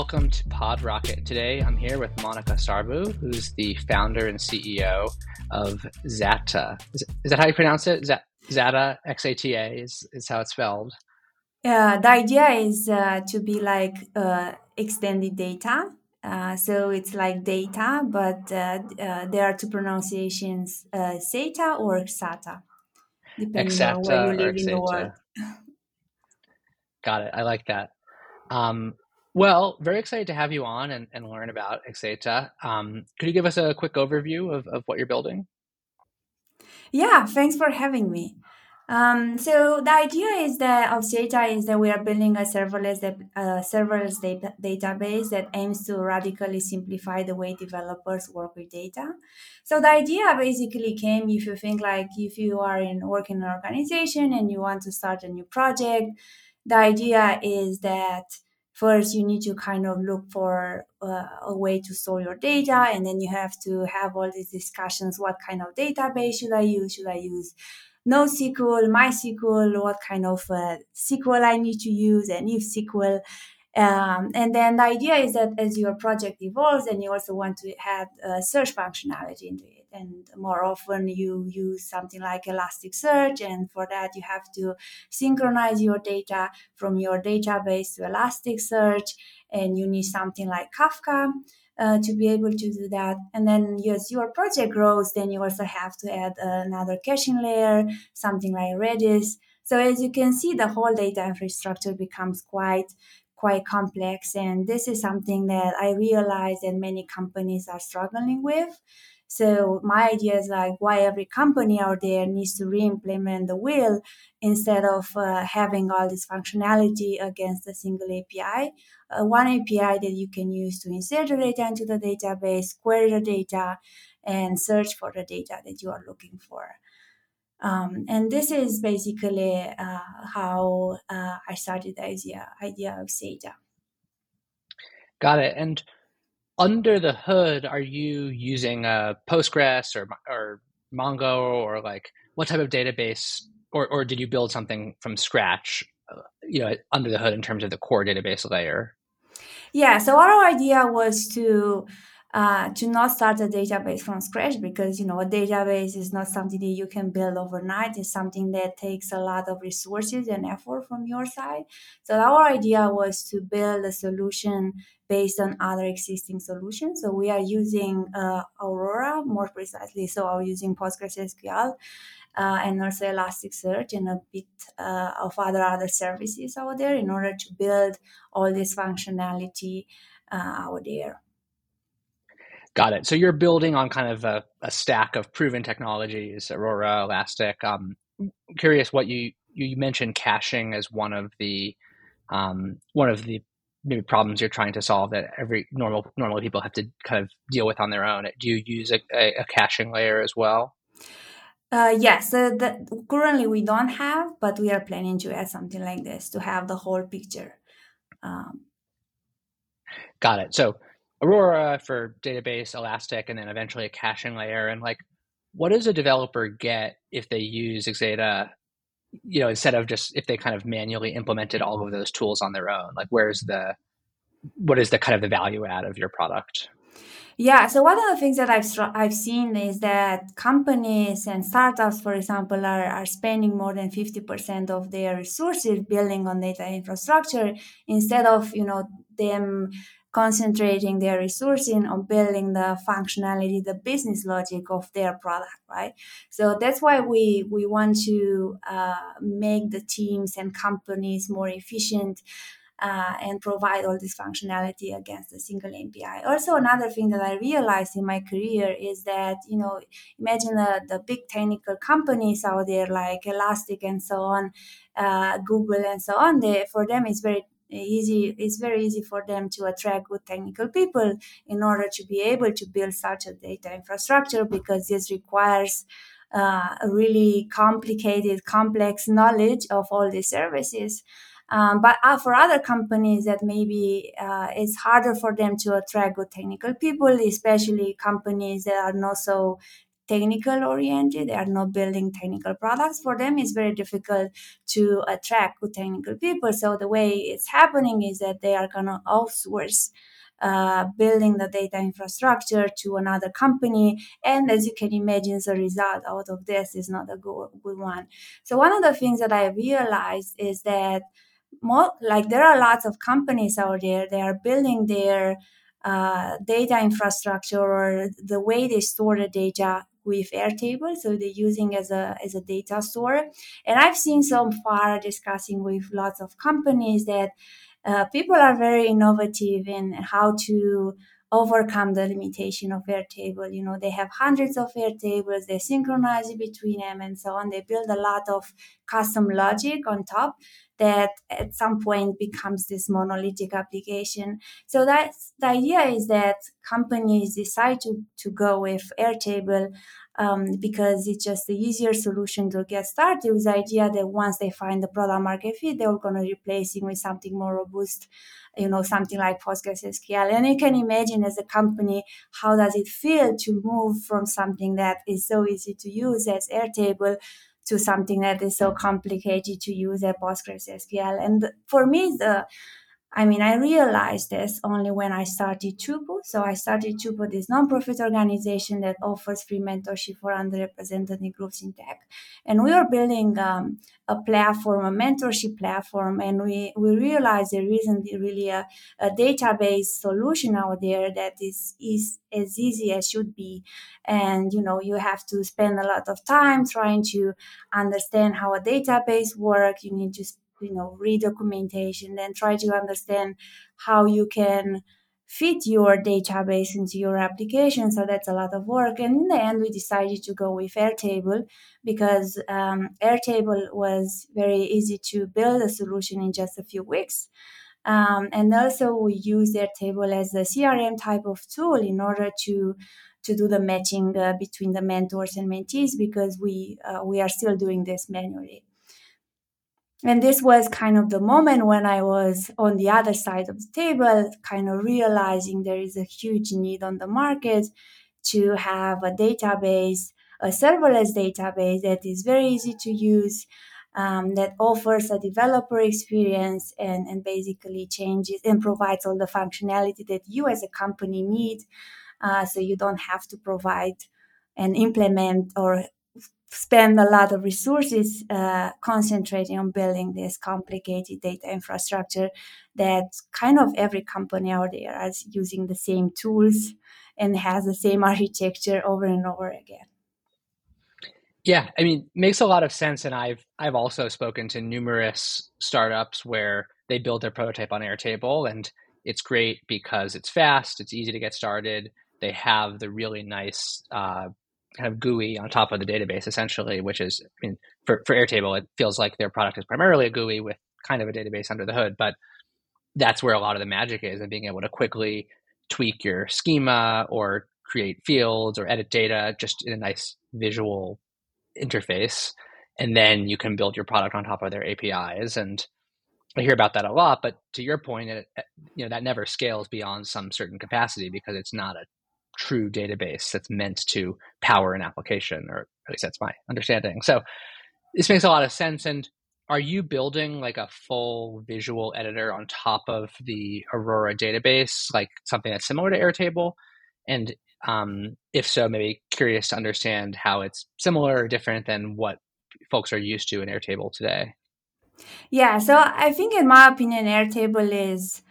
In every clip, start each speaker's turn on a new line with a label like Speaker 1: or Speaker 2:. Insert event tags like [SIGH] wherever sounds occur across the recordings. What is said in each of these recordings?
Speaker 1: Welcome to PodRocket. Today I'm here with Monica Sarbu, who's the founder and CEO of Zata. Is, is that how you pronounce it? Z- Xata, X A T A is, is how it's spelled.
Speaker 2: Uh, the idea is uh, to be like uh, extended data. Uh, so it's like data, but uh, uh, there are two pronunciations: uh, Zeta or Xata, depending
Speaker 1: Exata
Speaker 2: on where you live in the world. [LAUGHS]
Speaker 1: Got it. I like that. Um, well, very excited to have you on and, and learn about Xata. Um, could you give us a quick overview of, of what you're building?
Speaker 2: Yeah, thanks for having me. Um, so the idea is that of Xata is that we are building a serverless uh, serverless data- database that aims to radically simplify the way developers work with data. So the idea basically came if you think like if you are in work in an organization and you want to start a new project, the idea is that first you need to kind of look for uh, a way to store your data and then you have to have all these discussions what kind of database should i use should i use NoSQL, MySQL, what kind of uh, SQL I need to use, and if SQL. Um, and then the idea is that as your project evolves, and you also want to add uh, search functionality into it. And more often, you use something like Elasticsearch, and for that, you have to synchronize your data from your database to Elasticsearch, and you need something like Kafka uh, to be able to do that. And then as your project grows, then you also have to add another caching layer, something like Redis. So as you can see, the whole data infrastructure becomes quite quite complex and this is something that i realize that many companies are struggling with so my idea is like why every company out there needs to re-implement the wheel instead of uh, having all this functionality against a single API. Uh, one API that you can use to insert the data into the database, query the data, and search for the data that you are looking for. Um, and this is basically uh, how uh, I started the idea, idea of Xata.
Speaker 1: Got it. And under the hood, are you using a Postgres or or Mongo or like what type of database, or or did you build something from scratch, uh, you know, under the hood in terms of the core database layer?
Speaker 2: Yeah. So our idea was to uh, to not start a database from scratch because you know a database is not something that you can build overnight. It's something that takes a lot of resources and effort from your side. So our idea was to build a solution based on other existing solutions. So we are using uh, aurora more precisely. So we're using postgresql uh, and also Elasticsearch and a bit uh, of other other services out there in order to build all this functionality uh, out there.
Speaker 1: Got it. So you're building on kind of a, a stack of proven technologies, Aurora, Elastic. Um, curious what you you mentioned caching as one of the um, one of the maybe problems you're trying to solve that every normal normal people have to kind of deal with on their own. Do you use a, a, a caching layer as well?
Speaker 2: Uh, yes, uh, the, currently we don't have, but we are planning to add something like this to have the whole picture. Um,
Speaker 1: Got it. So Aurora for database, Elastic, and then eventually a caching layer. And like, what does a developer get if they use Xata? You know, instead of just if they kind of manually implemented all of those tools on their own, like where's the what is the kind of the value add of your product?
Speaker 2: Yeah, so one of the things that I've I've seen is that companies and startups, for example, are, are spending more than fifty percent of their resources building on data infrastructure instead of you know them concentrating their resources on building the functionality, the business logic of their product, right? So that's why we we want to uh, make the teams and companies more efficient. Uh, and provide all this functionality against a single API. Also, another thing that I realized in my career is that, you know, imagine the, the big technical companies out there like Elastic and so on, uh, Google and so on, they, for them it's very easy it's very easy for them to attract good technical people in order to be able to build such a data infrastructure because this requires uh, a really complicated complex knowledge of all these services. Um, but uh, for other companies that maybe uh, it's harder for them to attract good technical people especially companies that are not so technical oriented. They are not building technical products. For them, it's very difficult to attract good technical people. So the way it's happening is that they are gonna outsource uh, building the data infrastructure to another company. And as you can imagine, the result out of this is not a good, good one. So one of the things that I realized is that more like there are lots of companies out there, they are building their uh, data infrastructure or the way they store the data with Airtable. So they're using as a as a data store. And I've seen so far discussing with lots of companies that uh, people are very innovative in how to overcome the limitation of Airtable. You know, they have hundreds of Airtables, they synchronize between them and so on. They build a lot of custom logic on top that at some point becomes this monolithic application. So that's the idea is that companies decide to, to go with Airtable um, because it's just the easier solution to get started with the idea that once they find the product market fit, they're going to replace it with something more robust, you know, something like PostgreSQL. And you can imagine as a company, how does it feel to move from something that is so easy to use as Airtable to something that is so complicated to use as PostgreSQL. And for me, the I mean, I realized this only when I started Tupu. So I started Tupu, this nonprofit organization that offers free mentorship for underrepresented groups in tech. And we are building um, a platform, a mentorship platform, and we, we realized there isn't really a, a database solution out there that is, is as easy as should be. And, you know, you have to spend a lot of time trying to understand how a database works. You need to you know read documentation then try to understand how you can fit your database into your application. So that's a lot of work. And in the end we decided to go with airtable because um, airtable was very easy to build a solution in just a few weeks. Um, and also we use airtable as a crm type of tool in order to to do the matching uh, between the mentors and mentees because we uh, we are still doing this manually and this was kind of the moment when I was on the other side of the table, kind of realizing there is a huge need on the market to have a database, a serverless database that is very easy to use, um, that offers a developer experience and, and basically changes and provides all the functionality that you as a company need. Uh, so you don't have to provide and implement or spend a lot of resources uh, concentrating on building this complicated data infrastructure that kind of every company out there is using the same tools and has the same [LAUGHS] architecture over and over again.
Speaker 1: Yeah, I mean, makes a lot of sense, and I've I've also spoken to numerous startups where they build their prototype on Airtable, and it's great because it's fast, it's easy to get started. They have the really nice uh, kind of GUI on top of the database, essentially, which is, I mean, for, for Airtable, it feels like their product is primarily a GUI with kind of a database under the hood, but that's where a lot of the magic is and being able to quickly tweak your schema or create fields or edit data just in a nice visual interface. And then you can build your product on top of their APIs. And I hear about that a lot, but to your point, it, you know, that never scales beyond some certain capacity because it's not a true database that's meant to power an application, or at least that's my understanding. So this makes a lot of sense. And are you building like a full visual editor on top of the Aurora database, like something that's similar to Airtable? And um, if so, maybe curious to understand how it's similar or different than what folks are used to in Airtable today.
Speaker 2: Yeah, so I think, in my opinion, Airtable is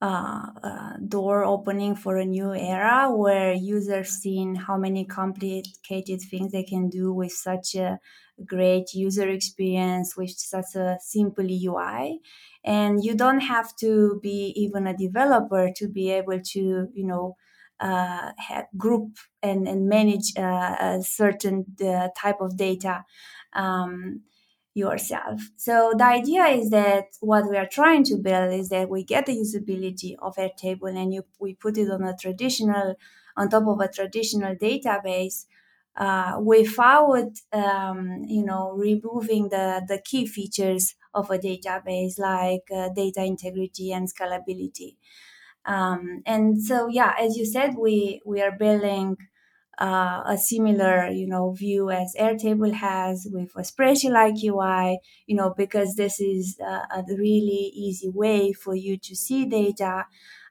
Speaker 2: uh, uh, door opening for a new era where users seen how many complicated things they can do with such a great user experience with such a simple UI and you don't have to be even a developer to be able to you know uh, group and, and manage uh, a certain type of data. Um, yourself. So the idea is that what we are trying to build is that we get the usability of Airtable and you, we put it on a traditional, on top of a traditional database uh, without, um, you know, removing the, the key features of a database like uh, data integrity and scalability. Um, and so, yeah, as you said, we, we are building uh, a similar, you know, view as Airtable has with a spreadsheet-like UI, you know, because this is uh, a really easy way for you to see data,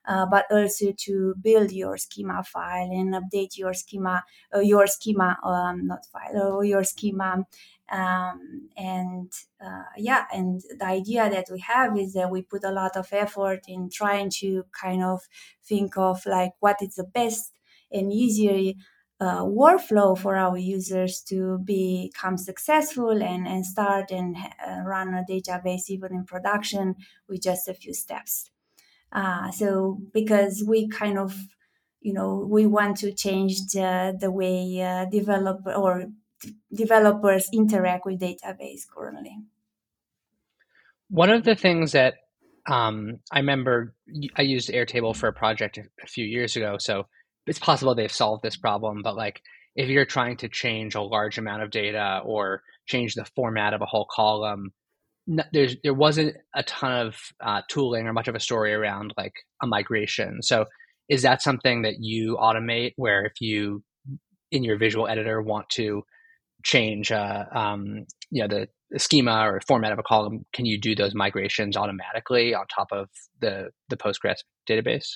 Speaker 2: uh, but also to build your schema file and update your schema, uh, your schema, um, not file, or your schema. Um, and uh, yeah, and the idea that we have is that we put a lot of effort in trying to kind of think of like what is the best and easier uh, workflow for our users to become successful and, and start and uh, run a database even in production with just a few steps. Uh, so because we kind of, you know, we want to change the, the way uh, developer or d- developers interact with database currently.
Speaker 1: One of the things that um, I remember I used Airtable for a project a few years ago, so it's possible they've solved this problem, but like if you're trying to change a large amount of data or change the format of a whole column, there's there wasn't a ton of uh, tooling or much of a story around like a migration. So is that something that you automate where if you in your visual editor want to change uh, um, you know the, the, schema or format of a column can you do those migrations automatically on top of the the postgres database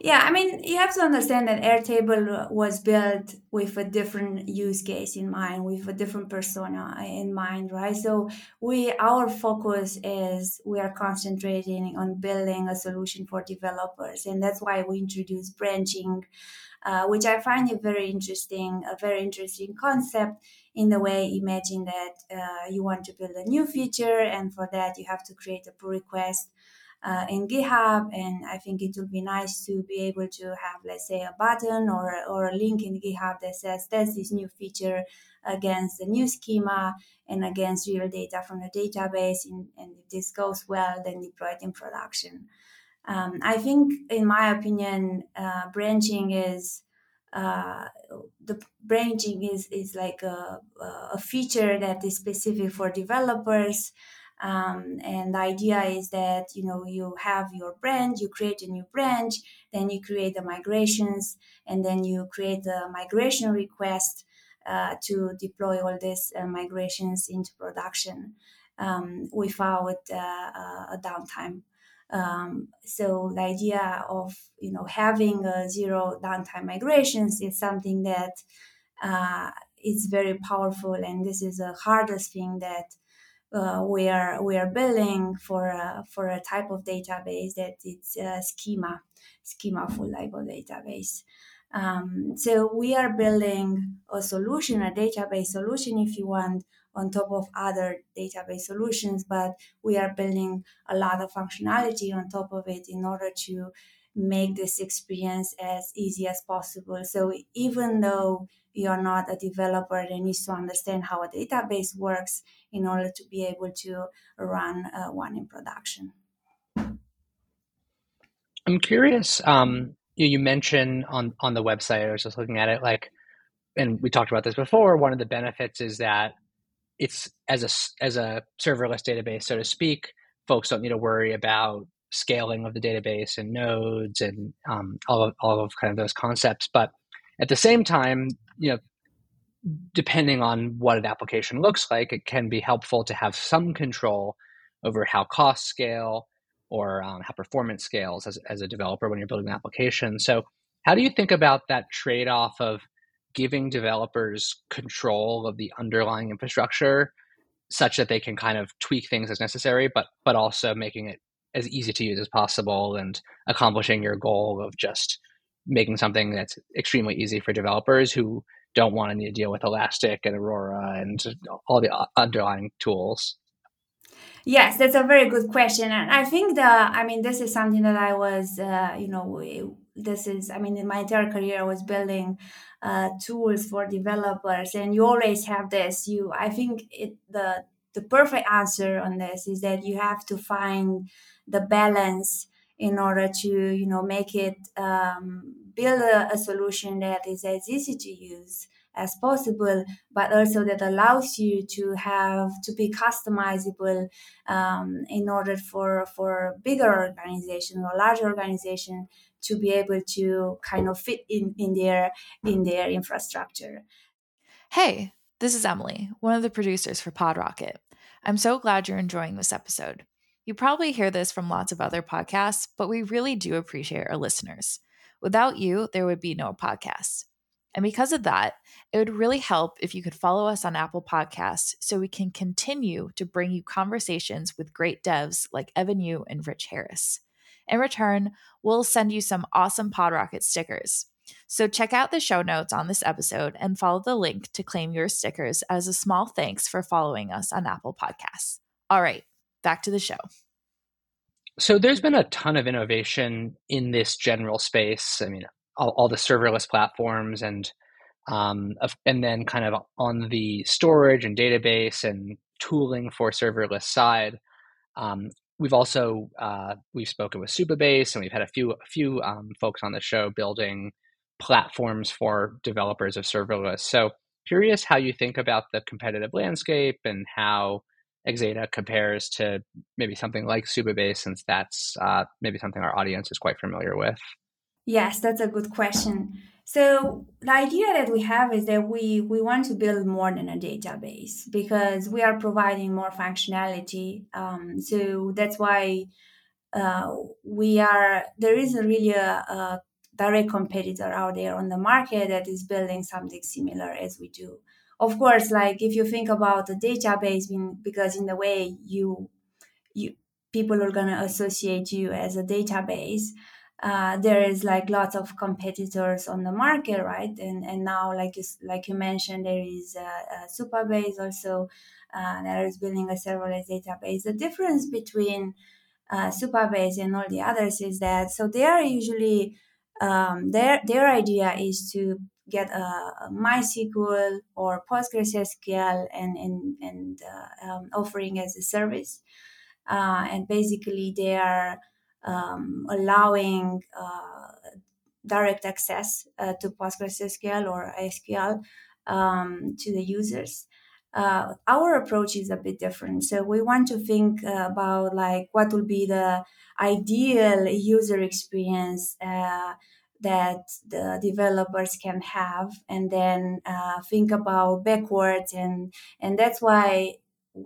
Speaker 2: yeah, I mean, you have to understand that Airtable was built with a different use case in mind, with a different persona in mind, right? So we, our focus is we are concentrating on building a solution for developers, and that's why we introduced branching, uh, which I find a very interesting, a very interesting concept. In the way, imagine that uh, you want to build a new feature, and for that you have to create a pull request uh, in GitHub. And I think it would be nice to be able to have, let's say, a button or, or a link in GitHub that says there's this new feature against the new schema and against real data from the database. And, and if this goes well, then deploy it in production. Um, I think, in my opinion, uh, branching is uh, the branching is, is like a, a feature that is specific for developers um, and the idea is that you know you have your branch, you create a new branch, then you create the migrations, and then you create the migration request uh, to deploy all these uh, migrations into production um, without uh, a downtime. Um, so the idea of you know having a zero downtime migrations is something that uh, is very powerful, and this is the hardest thing that uh, we are we are building for a, for a type of database that it's a schema schema full label database. Um, so we are building a solution, a database solution, if you want, on top of other database solutions, but we are building a lot of functionality on top of it in order to make this experience as easy as possible. So even though you're not a developer that needs to understand how a database works in order to be able to run uh, one in production.
Speaker 1: I'm curious. Um, you, you mentioned on on the website. I was just looking at it, like, and we talked about this before. One of the benefits is that it's as a as a serverless database, so to speak. Folks don't need to worry about scaling of the database and nodes and um, all of all of kind of those concepts. But at the same time, you know, depending on what an application looks like, it can be helpful to have some control over how costs scale or um, how performance scales as, as a developer when you're building an application. So, how do you think about that trade off of giving developers control of the underlying infrastructure such that they can kind of tweak things as necessary, but but also making it as easy to use as possible and accomplishing your goal of just making something that's extremely easy for developers who don't want to need to deal with Elastic and Aurora and all the underlying tools?
Speaker 2: Yes, that's a very good question, and I think the I mean this is something that I was, uh, you know, this is I mean in my entire career I was building uh, tools for developers, and you always have this. You, I think it the the perfect answer on this is that you have to find the balance in order to you know make it um, build a, a, solution that is as easy to use as possible, but also that allows you to have to be customizable um, in order for for bigger organization or larger organization to be able to kind of fit in in their in their infrastructure.
Speaker 3: Hey, this is Emily, one of the producers for PodRocket. I'm so glad you're enjoying this episode. You probably hear this from lots of other podcasts, but we really do appreciate our listeners. Without you, there would be no podcast. And because of that, it would really help if you could follow us on Apple Podcasts so we can continue to bring you conversations with great devs like Evan You and Rich Harris. In return, we'll send you some awesome PodRocket stickers. So check out the show notes on this episode and follow the link to claim your stickers as a small thanks for following us on Apple Podcasts. All right, back to the show.
Speaker 1: So there's been a ton of innovation in this general space. I mean, all, all the serverless platforms and um, and then kind of on the storage and database and tooling for serverless side. Um, we've also uh, we've spoken with Supabase and we've had a few a few um, folks on the show building platforms for developers of serverless. So curious how you think about the competitive landscape and how Xata compares to maybe something like Supabase, since that's uh, maybe something our audience is quite familiar with.
Speaker 2: Yes, that's a good question. So the idea that we have is that we we want to build more than a database because we are providing more functionality. Um, so that's why uh, we are there isn't really a, a direct competitor out there on the market that is building something similar as we do of course like if you think about a database because in the way you you people are to associate you as a database uh, there is like lots of competitors on the market right? And and now like you, like you mentioned there is a, a supabase also uh, that is building a serverless database. The difference between uh, supabase and all the others is that so they are usually um, their their idea is to get a, a MySQL or PostgreSQL and and and uh, um, offering as a service, uh, and basically they are um, allowing uh, direct access uh, to PostgreSQL or SQL um, to the users. Uh, our approach is a bit different. So we want to think uh, about like what will be the ideal user experience uh, that the developers can have and then uh, think about backwards and and that's why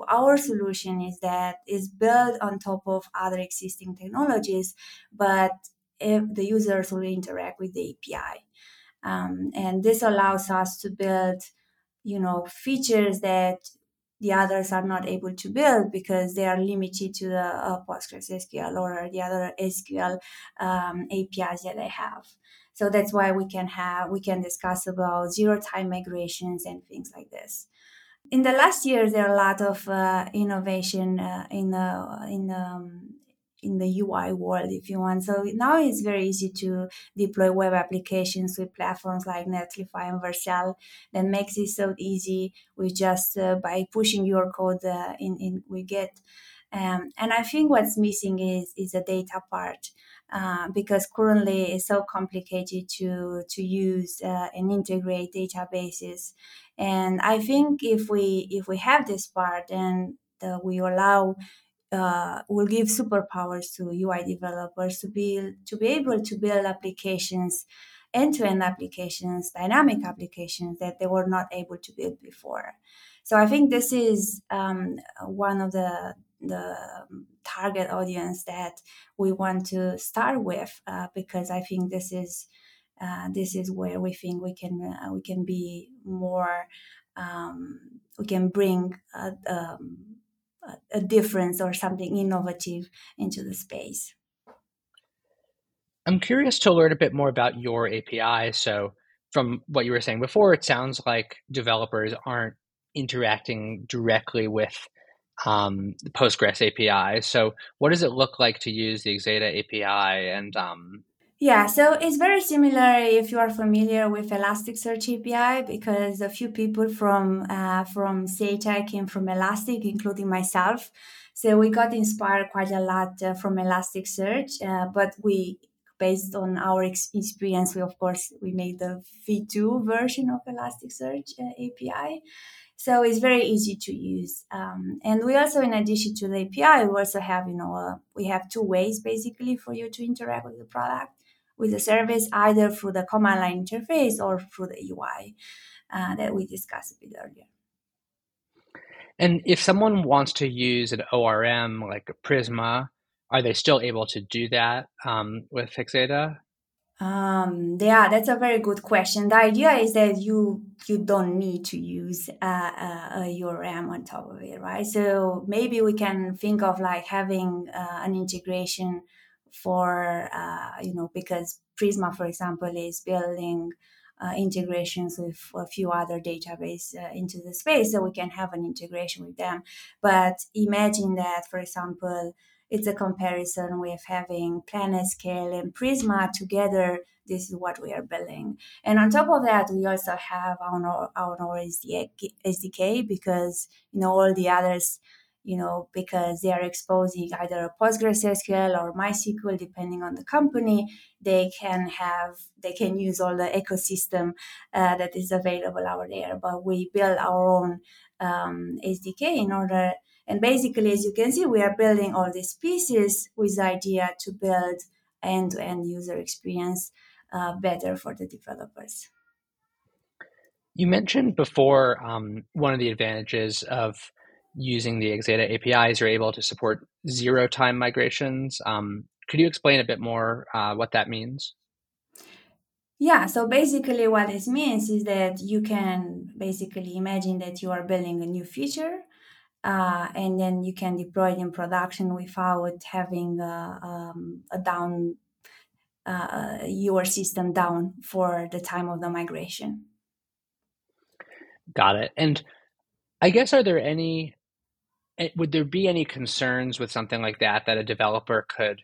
Speaker 2: our solution is that is built on top of other existing technologies but if the users will interact with the api um, and this allows us to build you know features that the others are not able to build because they are limited to the uh, PostgreSQL or the other SQL um, APIs that they have. So that's why we can have we can discuss about zero time migrations and things like this. In the last years, there are a lot of uh, innovation uh, in the in the um, in the UI world, if you want. So now it's very easy to deploy web applications with platforms like Netlify and Vercel that makes it so easy We just uh, by pushing your code uh, in, in we get. Um, and I think what's missing is is the data part. Uh, because currently it's so complicated to to use uh, and integrate databases and i think if we if we have this part and uh, we allow uh, will give superpowers to UI developers to be to be able to build applications, end-to-end applications, dynamic applications that they were not able to build before. So I think this is um, one of the the target audience that we want to start with uh, because I think this is uh, this is where we think we can uh, we can be more um, we can bring um, a difference or something innovative into the space.
Speaker 1: I'm curious to learn a bit more about your API. So, from what you were saying before, it sounds like developers aren't interacting directly with um, the Postgres API. So, what does it look like to use the Xata API, and um,
Speaker 2: yeah, so it's very similar if you are familiar with Elasticsearch API because a few people from uh, from CHI came from Elastic, including myself. So we got inspired quite a lot uh, from Elasticsearch, uh, but we based on our ex- experience, we of course we made the V2 version of Elasticsearch uh, API. So it's very easy to use. Um, and we also, in addition to the API, we also have, you know, uh, we have two ways basically for you to interact with the product, with the service, either through the command line interface or through the UI uh, that we discussed a bit earlier.
Speaker 1: And if someone wants to use an ORM like Prisma, are they still able to do that um, with Fixata?
Speaker 2: Um, yeah, that's a very good question. The idea is that you you don't need to use uh, uh, a ORM on top of it, right? So maybe we can think of like having uh, an integration for uh, you know because Prisma, for example, is building uh, integrations with a few other database uh, into the space, so we can have an integration with them. But imagine that, for example it's a comparison with having PlanetScale and Prisma together. This is what we are building. And on top of that, we also have our, our, SDK because, you know, all the others, you know, because they are exposing either PostgreSQL or MySQL, depending on the company, they can have, they can use all the ecosystem uh, that is available over there. But we build our own um, SDK in order and basically, as you can see, we are building all these pieces with the idea to build end-to-end user experience uh, better for the developers.
Speaker 1: You mentioned before um, one of the advantages of using the Xata APIs, you're able to support zero-time migrations. Um, could you explain a bit more uh, what that means?
Speaker 2: Yeah, so basically, what this means is that you can basically imagine that you are building a new feature uh, and then you can deploy it in production without having a, um, a down uh, your system down for the time of the migration.
Speaker 1: Got it. And I guess are there any eh, would there be any concerns with something like that that a developer could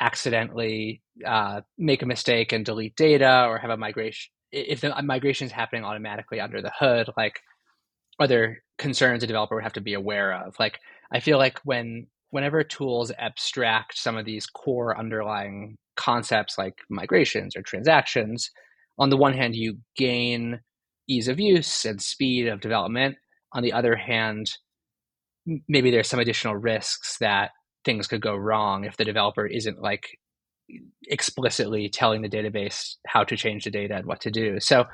Speaker 1: accidentally uh, make a mistake and delete data or have a migration if the migration is happening automatically under the hood like are there concerns a developer would have to be aware of? Like, I feel like when whenever tools abstract some of these core underlying concepts like migrations or transactions, on the one hand, you gain ease of use and speed of development. On the other hand, maybe there's some additional risks that things could go wrong if the developer isn't like explicitly telling the database how to change the data and what to do. So,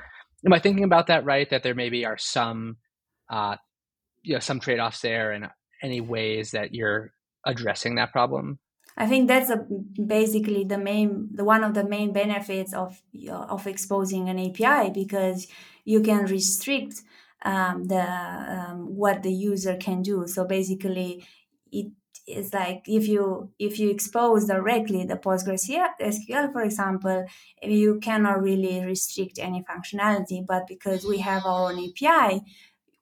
Speaker 1: am I thinking about that right? That there maybe are some uh, you know some trade-offs there and any ways that you're addressing that problem
Speaker 2: I think that's a, basically the main, the one of the main benefits of of exposing an API because you can restrict um, the um, what the user can do. So basically, it is like if you if you expose directly the PostgreSQL, for example, you cannot really restrict any functionality. But because we have our own API,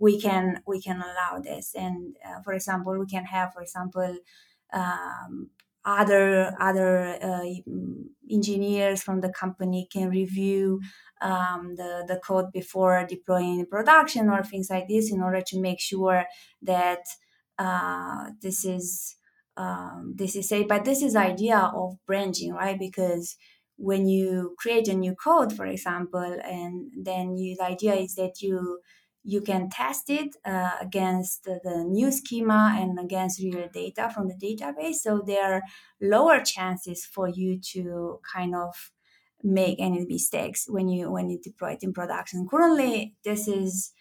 Speaker 2: we can we can allow this and uh, for example we can have for example um, other other uh, engineers from the company can review um, the the code before deploying in production or things like this in order to make sure that uh, this is um, this is safe. But this is idea of branching, right? Because when you create a new code, for example, and then you, the idea is that you you can test it uh, against the, new schema and against real data from the database. So there are lower chances for you to kind of make any mistakes when you when you deploy it in production. Currently, this is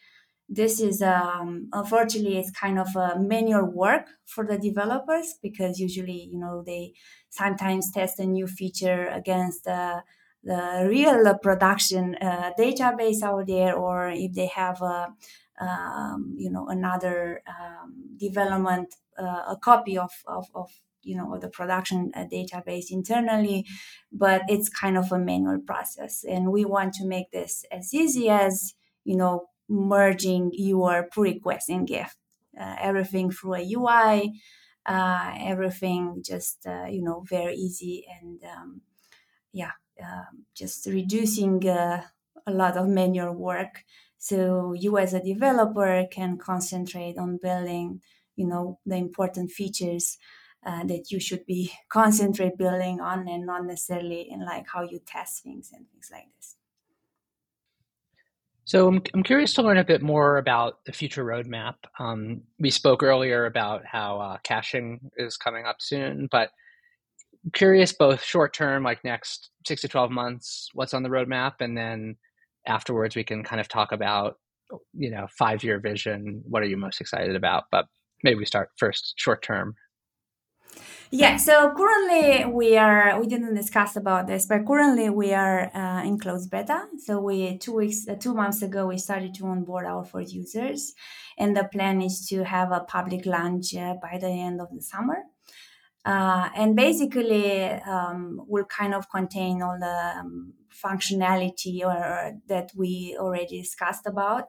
Speaker 2: this is um, unfortunately it's kind of a manual work for the developers because usually you know they sometimes test a new feature against the the real production uh, database out there, or if they have a um, you know another um, development uh, a copy of, of, of you know the production uh, database internally. But it's kind of a manual process and we want to make this as easy as you know merging your pull request and GIF uh, everything through a ui uh, everything just uh, you know very easy and um, yeah just reducing uh, a lot of manual work. So you as a developer can concentrate on building, you know, the important features uh, that you should be [LAUGHS] concentrate building on and not necessarily in like how you test things and things like this.
Speaker 1: So I'm, I'm curious to learn a bit more about the future roadmap. Um, we spoke earlier about how uh, caching is coming up soon, but curious both short term, like next six to 12 months, what's on the roadmap, and then afterwards we can kind of talk about, you know, five year vision. What are you most excited about? But maybe we start first short term.
Speaker 2: Yeah, so currently we are, we didn't discuss about this, but currently we are uh, in closed beta. So we, two weeks, uh, two months ago, we started to onboard our first users. And the plan is to have a public launch uh, by the end of the summer. Uh, and basically um, will kind of contain all the um, functionality or that we already discussed about.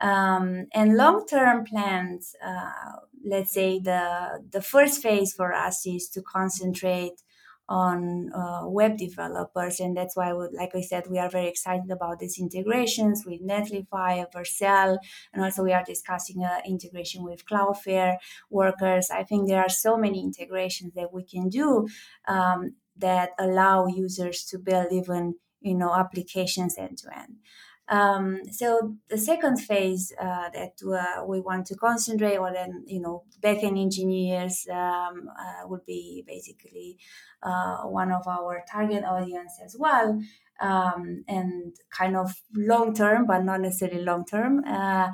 Speaker 2: Um, and long-term plans, uh, let's say the the first phase for us is to concentrate on uh, web developers, and that's why, like I said, we are very excited about these integrations with Netlify, Vercel, and also we are discussing uh, integration with Cloudflare workers. I think there are so many integrations that we can do um, that allow users to build even you know applications end to end. Um, so the second phase uh, that uh, we want to concentrate on, then you know, backend engineers um, uh, would be basically uh, one of our target audience as well, um, and kind of long term, but not necessarily long term, uh,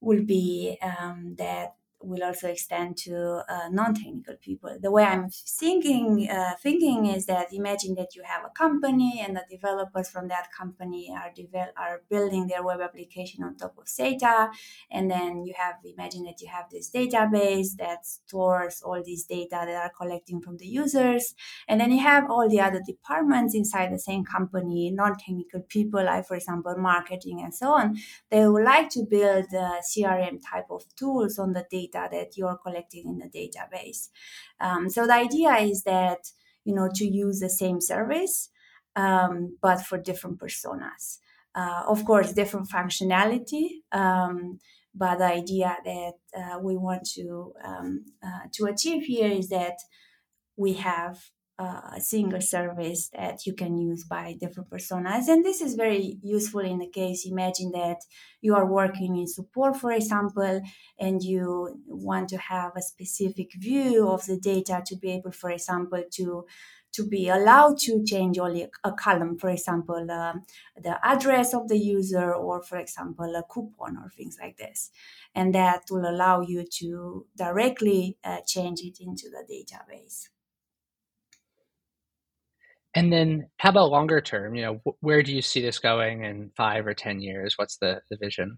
Speaker 2: will be um, that will also extend to uh, non-technical people. The way I'm thinking uh, thinking is that imagine that you have a company and the developers from that company are develop, are building their web application on top of Xata, and then you have imagine that you have this database that stores all these data that are collecting from the users, and then you have all the other departments inside the same company, non-technical people like for example marketing and so on. They would like to build CRM type of tools on the data data that you're collecting in the database. Um, so the idea is that you know to use the same service, um, but for different personas. Uh, of course, different functionality. Um, but the idea that uh, we want to um, uh, to achieve here is that we have a single service that you can use by different personas. And this is very useful in the case, imagine that you are working in support, for example, and you want to have a specific view of the data to be able, for example, to to be allowed to change only a column, for example, uh, the address of the user, or for example, a coupon or things like this. And that will allow you to directly uh, change it into the database.
Speaker 1: And then how about longer term? You know, where do you see this going in five or 10 years? What's the, the vision?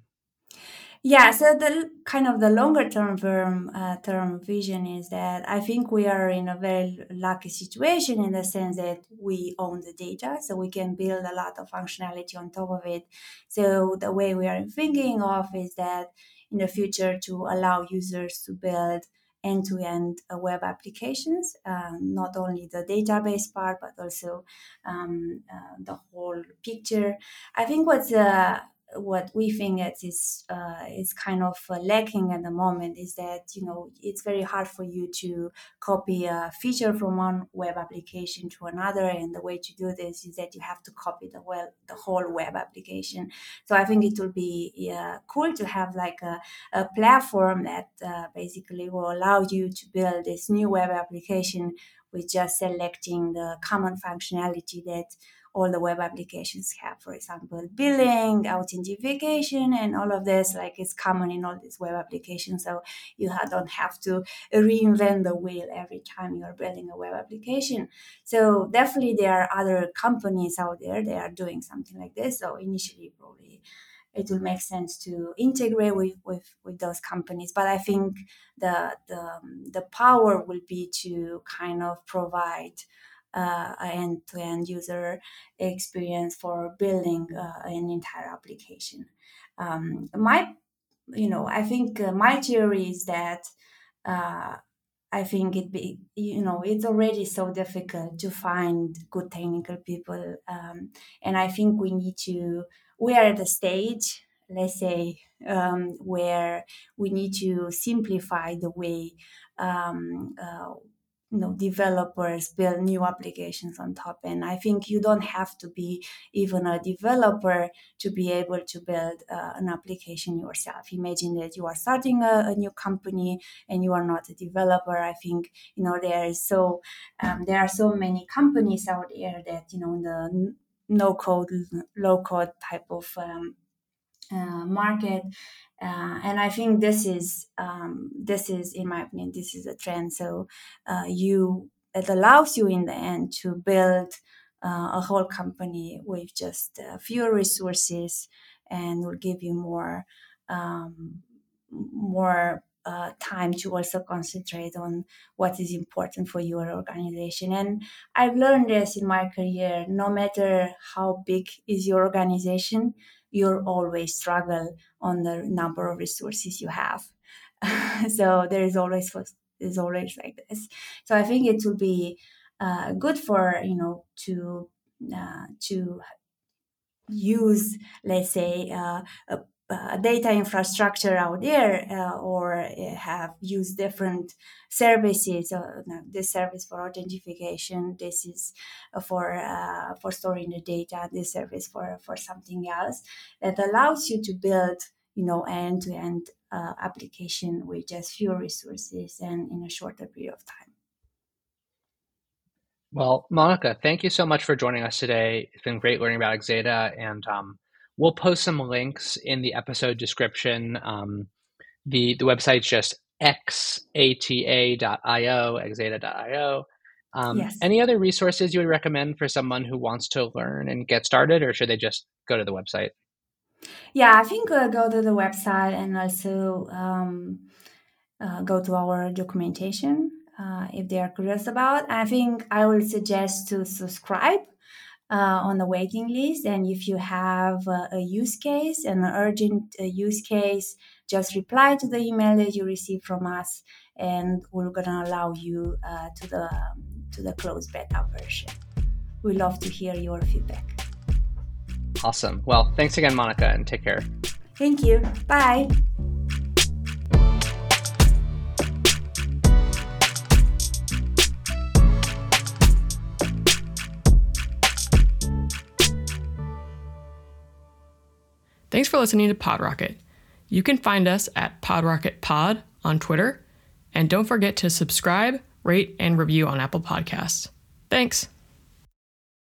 Speaker 2: Yeah, so the kind of the longer term term, uh, term vision is that I think we are in a very lucky situation in the sense that we own the data, so we can build a lot of functionality on top of it. So the way we are thinking of is that in the future to allow users to build end-to-end uh, web applications, uh, not only the database part, but also um, uh, the whole picture. I think what's uh, what we think that is uh, is kind of uh, lacking at the moment is that you know it's very hard for you to copy a feature from one web application to another, and the way to do this is that you have to copy the well the whole web application. So I think it will be cool to have like a, a platform that uh, basically will allow you to build this new web application with just selecting the common functionality that all the web applications have. For example, billing, authentication, and all of this, like it's common in all these web applications. So you don't have to reinvent the wheel every time you're building a web application. So definitely there are other companies out there that are doing something like this. So initially, probably it will make sense to integrate with, with, with those companies. But I think the, the, the power will be to kind of provide uh, end-to-end user experience for building uh, an entire application. Um, my, you know, I think uh, my theory is that uh, I think it be, you know, it's already so difficult to find good technical people, um, and I think we need to. We are at a stage, let's say, um, where we need to simplify the way um, uh, you know developers build new applications on top. And i think you don't have to be even a developer to be able to build uh, an application yourself. Imagine that you are starting a, a, new company and you are not a developer. I think you know there is so um, there are so many companies out there that you know the no code low code type of um, uh, market uh, and I think this is um, this is in my opinion this is a trend. So uh, you it allows you in the end to build uh, a whole company with just fewer resources and will give you more um, more uh, time to also concentrate on what is important for your organization. And I've learned this in my career. No matter how big is your organization, you'll always struggle on the number of resources you have. [LAUGHS] so there is always is always like this. So I think it will be uh, good for you know to uh, to use let's say uh, a uh, data infrastructure out there uh, or uh, have used different services. Uh, this service for authentication this is for uh, for storing the data this service for for something else that allows you to build you know end-to-end uh, application with just fewer resources and in a shorter period of time.
Speaker 1: Well monica thank you so much for joining us today. It's been great learning about Xata and um, We'll post some links in the episode description. Um, the the website's just xata.io, xata.io. Um, yes. Any other resources you would recommend for someone who wants to learn and get started, or should they just go to the website?
Speaker 2: Yeah, I think uh, go to the website and also um, uh, go to our documentation uh, if they are curious about. I think I would suggest to subscribe uh, on the waiting list. And if you have uh, a use case, an urgent uh, use case, just reply to the email that you receive from us, and we're gonna allow you uh, to the um, to the closed beta version. We love to hear your feedback.
Speaker 1: Awesome. Well, thanks again, Monica, and take care.
Speaker 2: Thank you. Bye.
Speaker 4: Thanks for listening to PodRocket. You can find us at PodRocketPod on Twitter, and don't forget to subscribe, rate, and review on Apple Podcasts. Thanks.